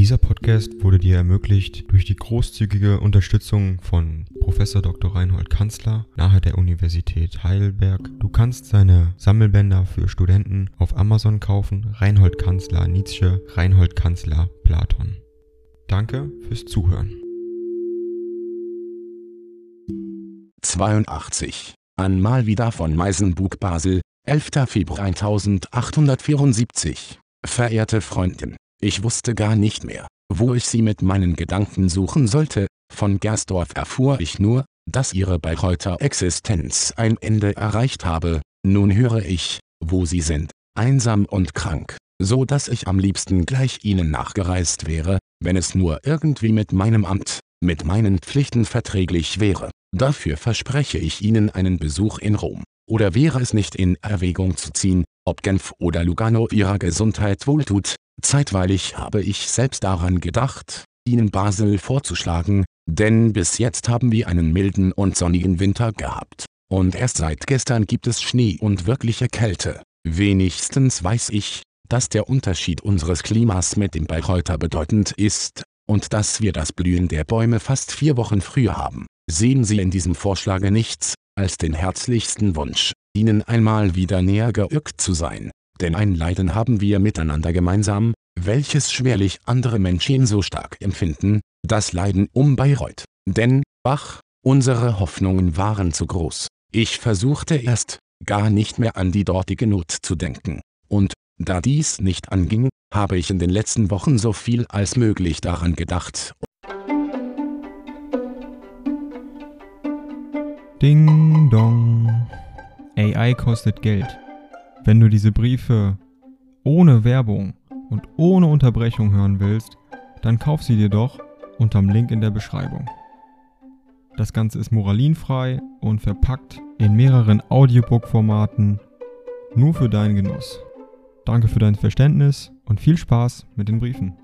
Dieser Podcast wurde dir ermöglicht durch die großzügige Unterstützung von Prof. Dr. Reinhold Kanzler nahe der Universität Heidelberg. Du kannst seine Sammelbänder für Studenten auf Amazon kaufen. Reinhold Kanzler Nietzsche, Reinhold Kanzler Platon. Danke fürs Zuhören. 82. An Mal wieder von Meisenbug Basel, 11. Februar 1874. Verehrte Freundin, ich wusste gar nicht mehr, wo ich sie mit meinen Gedanken suchen sollte. Von Gersdorf erfuhr ich nur, dass ihre Bayreuther Existenz ein Ende erreicht habe. Nun höre ich, wo sie sind, einsam und krank, so dass ich am liebsten gleich ihnen nachgereist wäre, wenn es nur irgendwie mit meinem Amt, mit meinen Pflichten verträglich wäre. Dafür verspreche ich Ihnen einen Besuch in Rom. Oder wäre es nicht in Erwägung zu ziehen, ob Genf oder Lugano Ihrer Gesundheit wohltut? Zeitweilig habe ich selbst daran gedacht, Ihnen Basel vorzuschlagen, denn bis jetzt haben wir einen milden und sonnigen Winter gehabt. Und erst seit gestern gibt es Schnee und wirkliche Kälte. Wenigstens weiß ich, dass der Unterschied unseres Klimas mit dem Bayreuther bedeutend ist, und dass wir das Blühen der Bäume fast vier Wochen früher haben. Sehen Sie in diesem Vorschlage nichts, als den herzlichsten Wunsch, Ihnen einmal wieder näher geirrt zu sein. Denn ein Leiden haben wir miteinander gemeinsam, welches schwerlich andere Menschen so stark empfinden, das Leiden um Bayreuth. Denn, ach, unsere Hoffnungen waren zu groß. Ich versuchte erst, gar nicht mehr an die dortige Not zu denken. Und, da dies nicht anging, habe ich in den letzten Wochen so viel als möglich daran gedacht Ding dong. AI kostet Geld. Wenn du diese Briefe ohne Werbung und ohne Unterbrechung hören willst, dann kauf sie dir doch unterm Link in der Beschreibung. Das Ganze ist moralinfrei und verpackt in mehreren Audiobook-Formaten nur für deinen Genuss. Danke für dein Verständnis und viel Spaß mit den Briefen.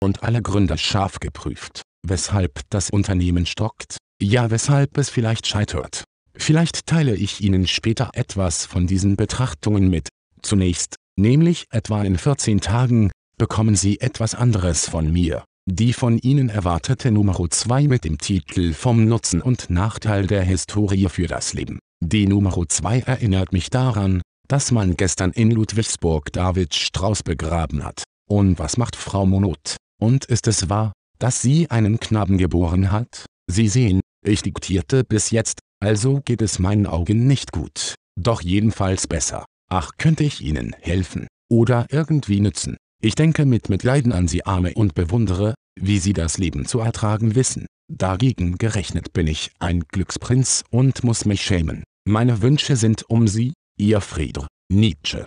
Und alle Gründer scharf geprüft weshalb das Unternehmen stockt, ja weshalb es vielleicht scheitert. Vielleicht teile ich Ihnen später etwas von diesen Betrachtungen mit. Zunächst, nämlich etwa in 14 Tagen, bekommen Sie etwas anderes von mir. Die von Ihnen erwartete Nummer 2 mit dem Titel Vom Nutzen und Nachteil der Historie für das Leben. Die Nummer 2 erinnert mich daran, dass man gestern in Ludwigsburg David Strauß begraben hat. Und was macht Frau Monod? Und ist es wahr, dass sie einen Knaben geboren hat? Sie sehen, ich diktierte bis jetzt, also geht es meinen Augen nicht gut. Doch jedenfalls besser. Ach, könnte ich Ihnen helfen? Oder irgendwie nützen? Ich denke mit Mitleiden an Sie Arme und bewundere, wie Sie das Leben zu ertragen wissen. Dagegen gerechnet bin ich ein Glücksprinz und muss mich schämen. Meine Wünsche sind um Sie, Ihr Friedr. Nietzsche.